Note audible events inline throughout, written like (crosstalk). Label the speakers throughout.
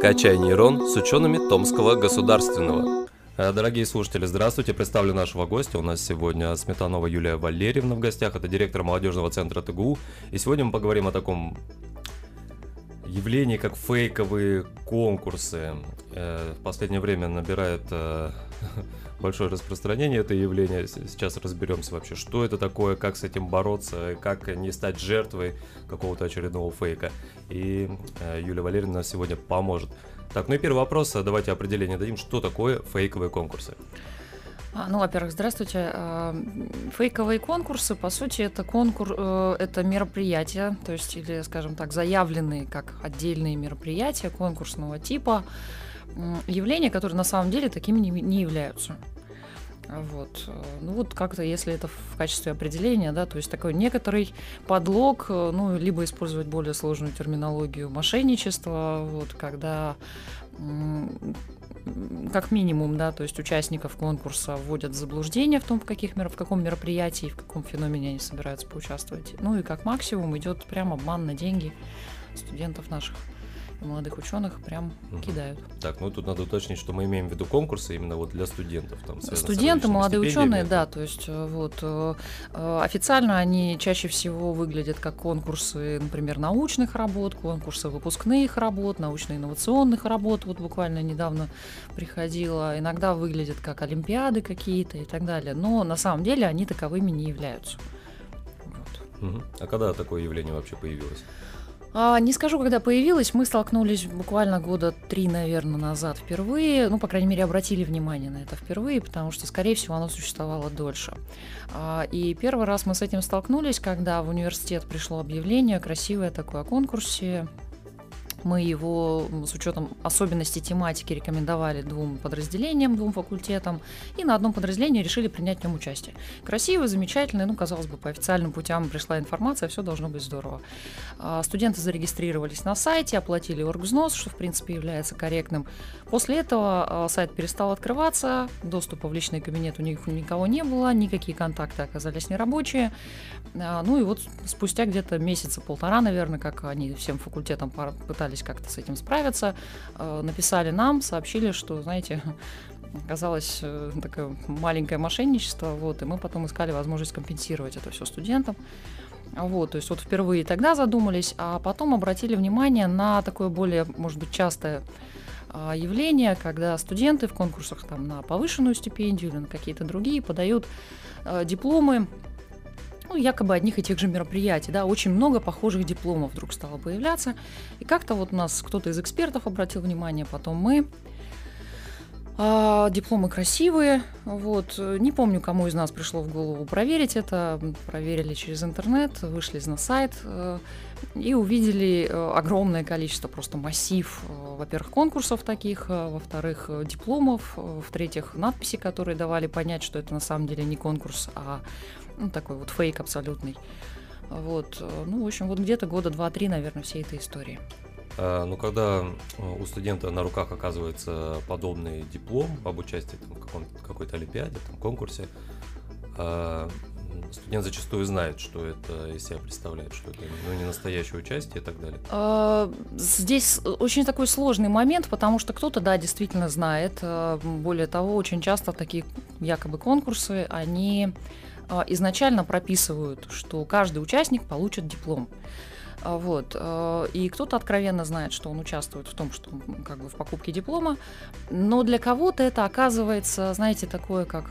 Speaker 1: «Качай нейрон» с учеными Томского государственного. Э, дорогие слушатели, здравствуйте. Представлю нашего гостя. У нас сегодня Сметанова Юлия Валерьевна в гостях. Это директор молодежного центра ТГУ. И сегодня мы поговорим о таком явлении, как фейковые конкурсы. Э, в последнее время набирает э, (laughs) большое распространение это явление. Сейчас разберемся вообще, что это такое, как с этим бороться, как не стать жертвой какого-то очередного фейка. И э, Юлия Валерьевна сегодня поможет. Так, ну и первый вопрос, давайте определение дадим, что такое фейковые конкурсы.
Speaker 2: А, ну, во-первых, здравствуйте. А, фейковые конкурсы, по сути, это конкурс, э, это мероприятия, то есть, или, скажем так, заявленные как отдельные мероприятия конкурсного типа, явления, которые на самом деле такими не, не являются. Вот. Ну вот как-то, если это в качестве определения, да, то есть такой некоторый подлог, э, ну, либо использовать более сложную терминологию мошенничества, вот, когда как минимум, да, то есть участников конкурса вводят в заблуждение в том, в, каких, в каком мероприятии, в каком феномене они собираются поучаствовать. Ну и как максимум идет прям обман на деньги студентов наших молодых ученых прям угу. кидают.
Speaker 1: Так, ну тут надо уточнить, что мы имеем в виду конкурсы именно вот для студентов.
Speaker 2: Там, Студенты, молодые ученые, да, то есть э, вот э, э, официально они чаще всего выглядят как конкурсы, например, научных работ, конкурсы выпускных работ, научно-инновационных работ, вот буквально недавно приходила, иногда выглядят как олимпиады какие-то и так далее, но на самом деле они таковыми не являются.
Speaker 1: Вот. Угу. А когда такое явление вообще появилось?
Speaker 2: А, не скажу, когда появилась, мы столкнулись буквально года три, наверное, назад впервые. Ну, по крайней мере, обратили внимание на это впервые, потому что, скорее всего, оно существовало дольше. А, и первый раз мы с этим столкнулись, когда в университет пришло объявление красивое такое о конкурсе мы его с учетом особенностей тематики рекомендовали двум подразделениям, двум факультетам, и на одном подразделении решили принять в нем участие. Красиво, замечательно, ну, казалось бы, по официальным путям пришла информация, все должно быть здорово. А, студенты зарегистрировались на сайте, оплатили оргвзнос, что, в принципе, является корректным. После этого а, сайт перестал открываться, доступа в личный кабинет у них никого не было, никакие контакты оказались нерабочие. А, ну и вот спустя где-то месяца полтора, наверное, как они всем факультетам пытались пытались как-то с этим справиться, э, написали нам, сообщили, что, знаете, (laughs) оказалось э, такое маленькое мошенничество, вот, и мы потом искали возможность компенсировать это все студентам. Вот, то есть вот впервые тогда задумались, а потом обратили внимание на такое более, может быть, частое а, явление, когда студенты в конкурсах там, на повышенную стипендию или на какие-то другие подают э, дипломы ну, якобы одних и тех же мероприятий, да, очень много похожих дипломов вдруг стало появляться, и как-то вот у нас кто-то из экспертов обратил внимание, потом мы, а, дипломы красивые, вот, не помню, кому из нас пришло в голову проверить это, проверили через интернет, вышли на сайт э, и увидели э, огромное количество, просто массив, э, во-первых, конкурсов таких, во-вторых, дипломов, в-третьих, надписи, которые давали понять, что это на самом деле не конкурс, а ну, такой вот фейк абсолютный. Вот, э, ну, в общем, вот где-то года два-три, наверное, всей этой истории.
Speaker 1: А, ну, когда э, у студента на руках оказывается подобный диплом об участии там, в какой-то олимпиаде, там, конкурсе, а, студент зачастую знает, что это из себя представляет, что это ну, не настоящее участие и так далее. А,
Speaker 2: здесь очень такой сложный момент, потому что кто-то, да, действительно знает. Э, более того, очень часто такие якобы конкурсы, они изначально прописывают, что каждый участник получит диплом. А, вот. А, и кто-то откровенно знает, что он участвует в том, что как бы в покупке диплома, но для кого-то это оказывается, знаете, такое как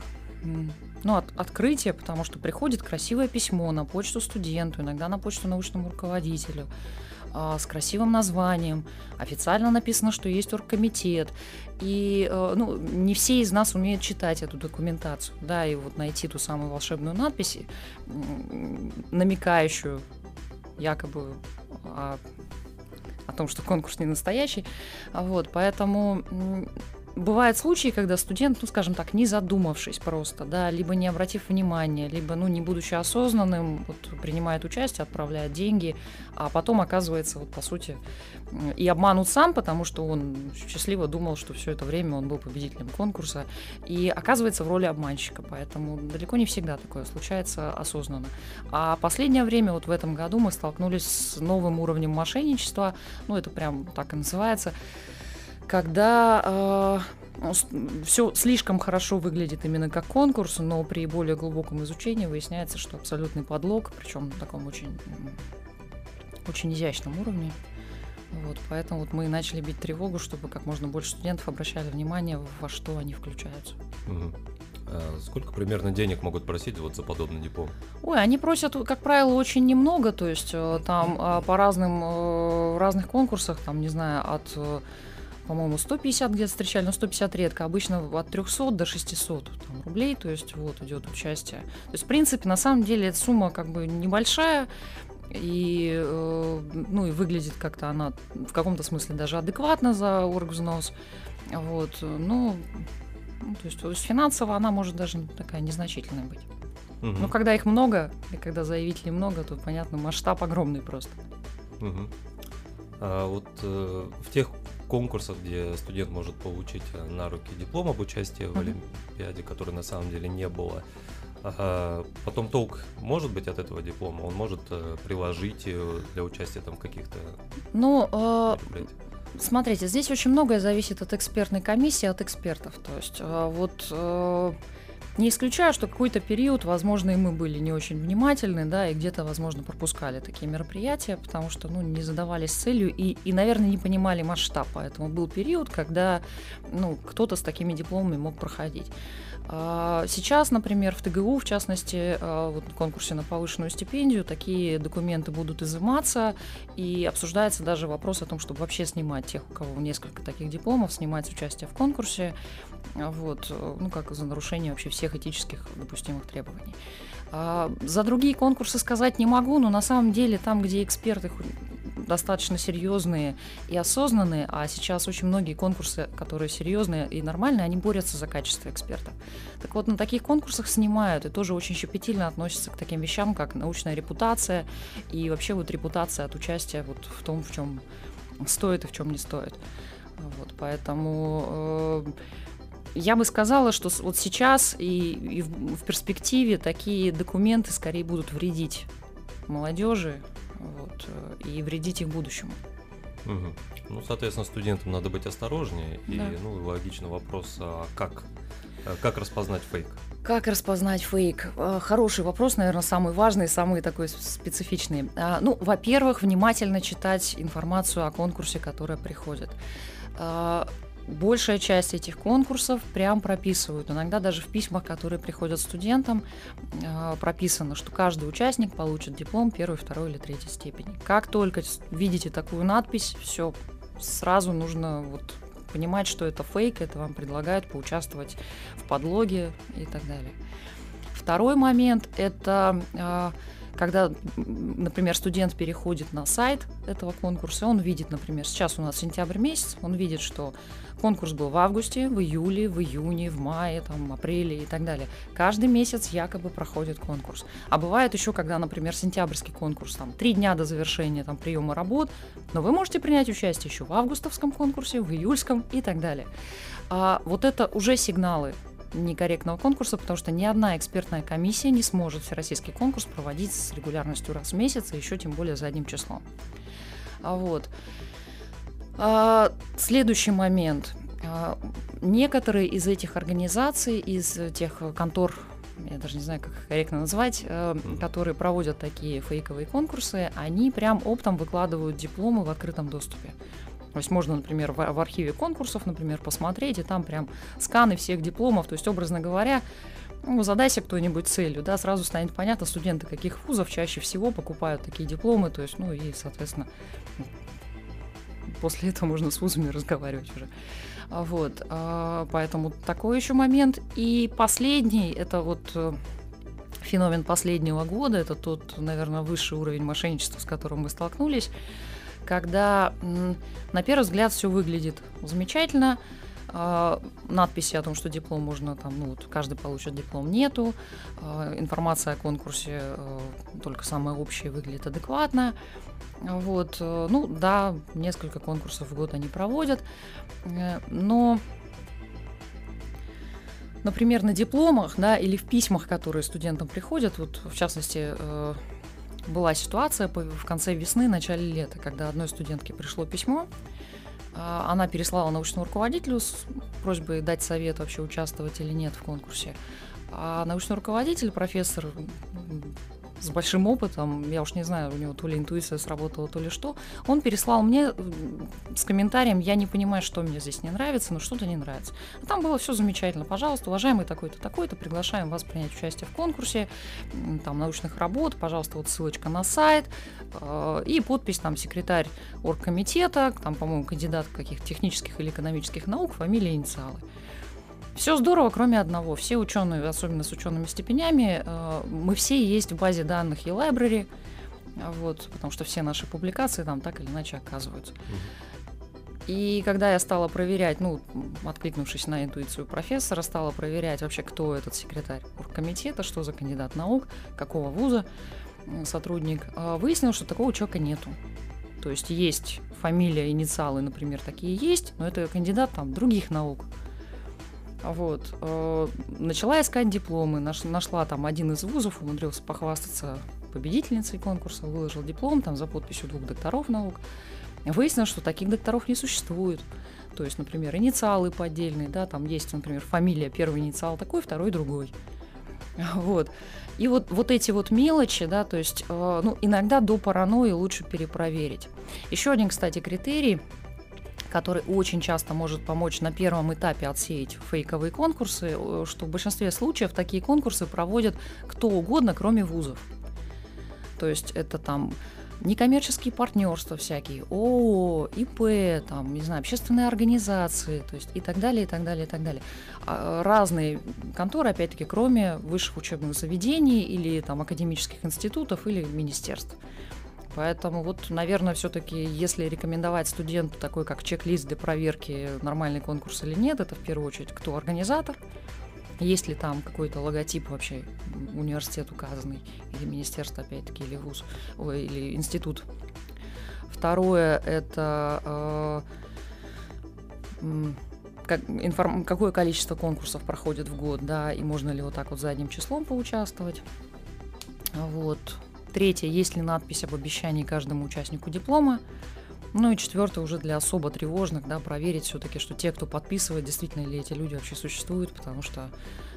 Speaker 2: ну, от, открытие, потому что приходит красивое письмо на почту студенту, иногда на почту научному руководителю а, с красивым названием. Официально написано, что есть оргкомитет. И э, ну, не все из нас умеют читать эту документацию, да, и вот найти ту самую волшебную надпись, намекающую якобы о, о том, что конкурс не настоящий. Вот, поэтому бывают случаи, когда студент, ну, скажем так, не задумавшись просто, да, либо не обратив внимания, либо, ну, не будучи осознанным, вот, принимает участие, отправляет деньги, а потом оказывается, вот, по сути, и обманут сам, потому что он счастливо думал, что все это время он был победителем конкурса, и оказывается в роли обманщика, поэтому далеко не всегда такое случается осознанно. А последнее время, вот в этом году мы столкнулись с новым уровнем мошенничества, ну, это прям так и называется, когда э, все слишком хорошо выглядит именно как конкурс, но при более глубоком изучении выясняется, что абсолютный подлог, причем на таком очень, очень изящном уровне. Вот, поэтому вот мы начали бить тревогу, чтобы как можно больше студентов обращали внимание, во что они включаются.
Speaker 1: Угу. А сколько примерно денег могут просить вот за подобный диплом?
Speaker 2: Ой, они просят, как правило, очень немного, то есть э, там а, по разным э, разных конкурсах, там, не знаю, от э, по-моему, 150 где-то встречали, но 150 редко. Обычно от 300 до 600 там, рублей, то есть вот идет участие. То есть, в принципе, на самом деле эта сумма как бы небольшая, и, э, ну, и выглядит как-то она в каком-то смысле даже адекватно за оргвзнос. Вот, ну, ну, то, есть, то есть финансово она может даже такая незначительная быть. Угу. Но когда их много, и когда заявителей много, то, понятно, масштаб огромный просто.
Speaker 1: Угу. А вот э, в тех конкурсах, где студент может получить э, на руки диплом об участии в Олимпиаде, который на самом деле не было. Потом толк может быть от этого диплома? Он может э, приложить для участия там в каких-то
Speaker 2: ну, э, Смотрите, здесь очень многое зависит от экспертной комиссии, от экспертов. То есть вот не исключаю, что какой-то период, возможно, и мы были не очень внимательны, да, и где-то, возможно, пропускали такие мероприятия, потому что, ну, не задавались целью и, и, наверное, не понимали масштаб. Поэтому был период, когда, ну, кто-то с такими дипломами мог проходить. А, сейчас, например, в ТГУ, в частности, а, вот в конкурсе на повышенную стипендию, такие документы будут изыматься, и обсуждается даже вопрос о том, чтобы вообще снимать тех, у кого несколько таких дипломов, снимать участие в конкурсе, а, вот, ну, как за нарушение вообще всех этических допустимых требований. За другие конкурсы сказать не могу, но на самом деле там, где эксперты достаточно серьезные и осознанные, а сейчас очень многие конкурсы, которые серьезные и нормальные, они борются за качество экспертов. Так вот, на таких конкурсах снимают и тоже очень щепетильно относятся к таким вещам, как научная репутация и вообще вот репутация от участия вот в том, в чем стоит и в чем не стоит. Вот, поэтому э, я бы сказала, что вот сейчас и, и в, в перспективе такие документы скорее будут вредить молодежи, вот, э, и вредить их будущему.
Speaker 1: Угу. Ну, соответственно, студентам надо быть осторожнее. Да. И, ну, логично вопрос, а как, э, как распознать фейк?
Speaker 2: Как распознать фейк? Э, хороший вопрос, наверное, самый важный, самый такой специфичный. А, ну, во-первых, внимательно читать информацию о конкурсе, которая приходит а, большая часть этих конкурсов прям прописывают. Иногда даже в письмах, которые приходят студентам, э, прописано, что каждый участник получит диплом первой, второй или третьей степени. Как только видите такую надпись, все сразу нужно вот понимать, что это фейк, это вам предлагают поучаствовать в подлоге и так далее. Второй момент – это э, когда, например, студент переходит на сайт этого конкурса, он видит, например, сейчас у нас сентябрь месяц, он видит, что конкурс был в августе, в июле, в июне, в мае, там, апреле и так далее. Каждый месяц якобы проходит конкурс. А бывает еще, когда, например, сентябрьский конкурс, там, три дня до завершения там, приема работ, но вы можете принять участие еще в августовском конкурсе, в июльском и так далее. А вот это уже сигналы некорректного конкурса, потому что ни одна экспертная комиссия не сможет всероссийский конкурс проводить с регулярностью раз в месяц, и еще тем более задним числом. А вот. А, следующий момент. А, некоторые из этих организаций, из тех контор, я даже не знаю, как их корректно назвать, э, которые проводят такие фейковые конкурсы, они прям оптом выкладывают дипломы в открытом доступе. То есть можно, например, в, в архиве конкурсов, например, посмотреть, и там прям сканы всех дипломов. То есть, образно говоря, ну, задайся кто-нибудь целью, да, сразу станет понятно, студенты каких вузов чаще всего покупают такие дипломы, то есть, ну, и, соответственно, после этого можно с вузами разговаривать уже. Вот, а, поэтому такой еще момент. И последний, это вот э, феномен последнего года, это тот, наверное, высший уровень мошенничества, с которым мы столкнулись когда на первый взгляд все выглядит замечательно, а, надписи о том, что диплом можно там, ну вот каждый получит диплом, нету. А, информация о конкурсе э, только самая общая выглядит адекватно. Вот, э, ну да, несколько конкурсов в год они проводят, э, но например, на дипломах, да, или в письмах, которые студентам приходят, вот в частности, была ситуация в конце весны, начале лета, когда одной студентке пришло письмо, А, она переслала научному руководителю с просьбой дать совет вообще участвовать или нет в конкурсе. А научный руководитель, профессор с большим опытом, я уж не знаю, у него то ли интуиция сработала, то ли что, он переслал мне с комментарием, я не понимаю, что мне здесь не нравится, но что-то не нравится. А там было все замечательно. Пожалуйста, уважаемый такой-то, такой-то, приглашаем вас принять участие в конкурсе там, научных работ, пожалуйста, вот ссылочка на сайт э, и подпись там секретарь оргкомитета, там, по-моему, кандидат каких-то технических или экономических наук, фамилия, инициалы. Все здорово, кроме одного. Все ученые, особенно с учеными степенями, э, мы все есть в базе данных и library, вот, потому что все наши публикации там так или иначе оказываются. И когда я стала проверять, ну, откликнувшись на интуицию профессора, стала проверять вообще, кто этот секретарь оргкомитета, что за кандидат наук, какого вуза сотрудник, э, выяснилось, что такого человека нету. То есть есть фамилия, инициалы, например, такие есть, но это кандидат там других наук. Вот. Э, начала искать дипломы, наш, нашла там один из вузов, умудрился похвастаться победительницей конкурса, выложил диплом там за подписью двух докторов наук. Выяснилось, что таких докторов не существует. То есть, например, инициалы поддельные, да, там есть, например, фамилия, первый инициал такой, второй другой. (laughs) Вот. И вот, вот эти вот мелочи, да, то есть, э, ну, иногда до паранойи лучше перепроверить. Еще один, кстати, критерий – который очень часто может помочь на первом этапе отсеять фейковые конкурсы, э, что в большинстве случаев такие конкурсы проводят кто угодно, кроме вузов. То есть это там некоммерческие партнерства всякие, ООО, ИП, там, не знаю, общественные организации, то есть и так далее, и так далее, и так далее. А, разные конторы, опять-таки, кроме высших учебных заведений или там академических институтов или министерств. Поэтому вот, наверное, все-таки, если рекомендовать студенту такой, как чек-лист для проверки, нормальный конкурс или нет, это в первую очередь кто организатор, есть ли там какой-то логотип вообще университет указанный, или министерство, опять-таки, или вуз, ой, или институт. Второе – это э, как, информ, какое количество конкурсов проходит в год, да, и можно ли вот так вот задним числом поучаствовать. Вот. Третье, есть ли надпись об обещании каждому участнику диплома. Ну и четвертое, уже для особо тревожных, да, проверить все-таки, что те, кто подписывает, действительно ли эти люди вообще существуют, потому что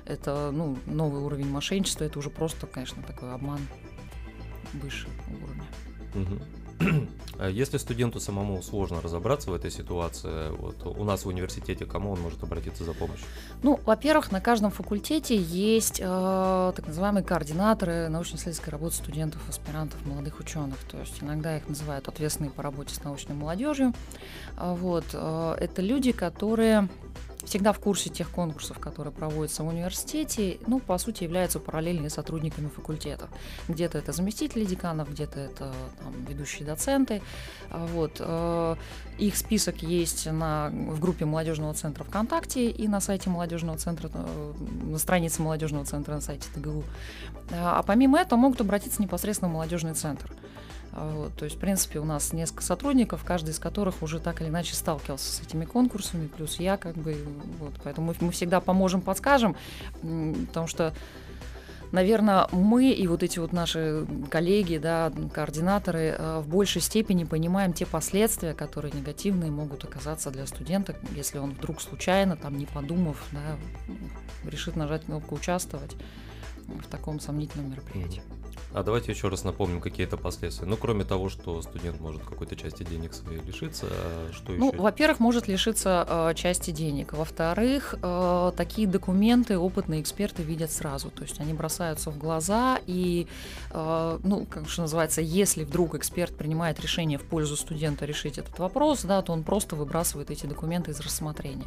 Speaker 2: это, ну, новый уровень мошенничества, это уже просто, конечно, такой обман высшего уровня.
Speaker 1: Угу. А если студенту самому сложно разобраться в этой ситуации, вот у нас в университете кому он может обратиться за помощью?
Speaker 2: Ну, во-первых, на каждом факультете есть э, так называемые координаторы научно-исследовательской работы студентов, аспирантов, молодых ученых. То есть иногда их называют ответственные по работе с научной молодежью. А вот, э, это люди, которые всегда в курсе тех конкурсов, которые проводятся в университете, ну, по сути, являются параллельными сотрудниками факультетов. Где-то это заместители деканов, где-то это там, ведущие доценты. А вот. Э, их список есть на, в группе молодежного центра ВКонтакте и на сайте молодежного центра, э, на странице молодежного центра на сайте ТГУ. А, а помимо этого могут обратиться непосредственно в молодежный центр. А, то есть, в принципе, у нас несколько сотрудников, каждый из которых уже так или иначе сталкивался с этими конкурсами, плюс я как бы, вот, поэтому мы, мы всегда поможем, подскажем, потому что наверное, мы и вот эти вот наши коллеги, да, координаторы э, в большей степени понимаем те последствия, которые негативные могут оказаться для студента, если он вдруг случайно, там, не подумав, да, решит нажать кнопку «Участвовать» в таком сомнительном мероприятии.
Speaker 1: А давайте еще раз напомним какие-то последствия. Ну, кроме того, что студент может какой-то части денег своей лишиться, а что
Speaker 2: ну,
Speaker 1: еще?
Speaker 2: во-первых, может лишиться э, части денег. Во-вторых, э, такие документы опытные эксперты видят сразу. То есть они бросаются в глаза, и, э, ну, как что называется, если вдруг эксперт принимает решение в пользу студента решить этот вопрос, да, то он просто выбрасывает эти документы из рассмотрения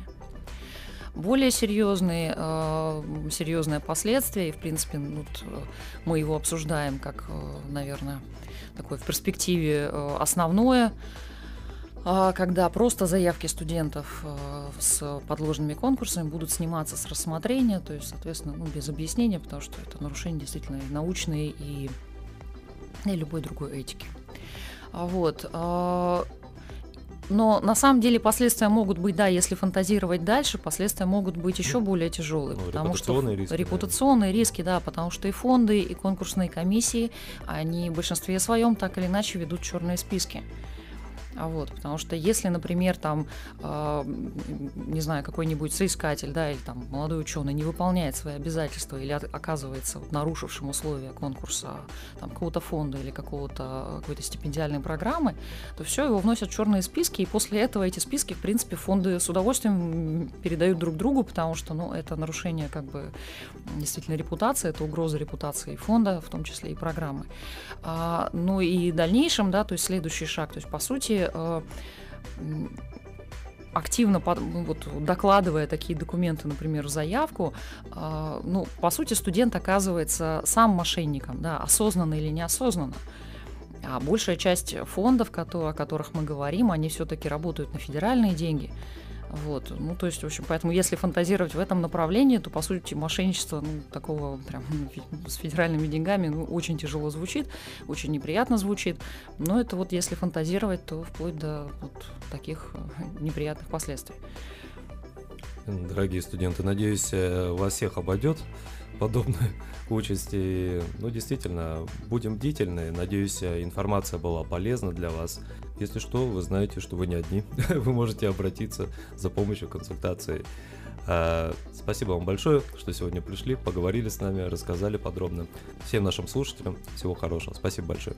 Speaker 2: более серьезные, э, серьезные последствия, и, в принципе, ну, вот, э, мы его обсуждаем как, э, наверное, такое в перспективе э, основное, э, когда просто заявки студентов с подложными конкурсами будут сниматься с рассмотрения, то есть, соответственно, ну, без объяснения, потому что это нарушение действительно научной и, и любой другой этики. Вот. Но на самом деле последствия могут быть, да, если фантазировать дальше, последствия могут быть еще более тяжелые.
Speaker 1: Ну,
Speaker 2: потому
Speaker 1: репутационные
Speaker 2: что
Speaker 1: риски.
Speaker 2: Репутационные да. риски, да, потому что и фонды, и конкурсные комиссии, они в большинстве своем так или иначе ведут черные списки. А вот, потому что если, например, там, э, не знаю, какой-нибудь соискатель, да, или там молодой ученый не выполняет свои обязательства или от, оказывается вот, нарушившим условия конкурса там, какого-то фонда или какого-то какой-то стипендиальной программы, то все его вносят в черные списки, и после этого эти списки, в принципе, фонды с удовольствием передают друг другу, потому что, ну, это нарушение как бы действительно репутации, это угроза репутации фонда, в том числе и программы. А, ну и в дальнейшем, да, то есть следующий шаг, то есть по сути э, активно ну, вот, докладывая такие документы, например, в заявку, э, ну, по сути, студент оказывается сам мошенником, да, осознанно или неосознанно. А большая часть фондов, о которых мы говорим, они все-таки работают на федеральные деньги. Вот, ну, то есть, в общем, поэтому если фантазировать в этом направлении, то, по сути, мошенничество, ну, такого прям (laughs) ну, с федеральными деньгами, ну, очень тяжело звучит, очень неприятно звучит, но это вот если фантазировать, то вплоть до вот таких э, неприятных последствий.
Speaker 1: Дорогие студенты, надеюсь, э, вас всех обойдет подобная (laughs) участь. И, ну, действительно, будем бдительны. Надеюсь, информация была полезна для вас. Если что, вы знаете, что вы не одни. (laughs) вы можете обратиться за помощью, консультацией. А, спасибо вам большое, что сегодня пришли, поговорили с нами, рассказали подробно. Всем нашим слушателям всего хорошего. Спасибо большое.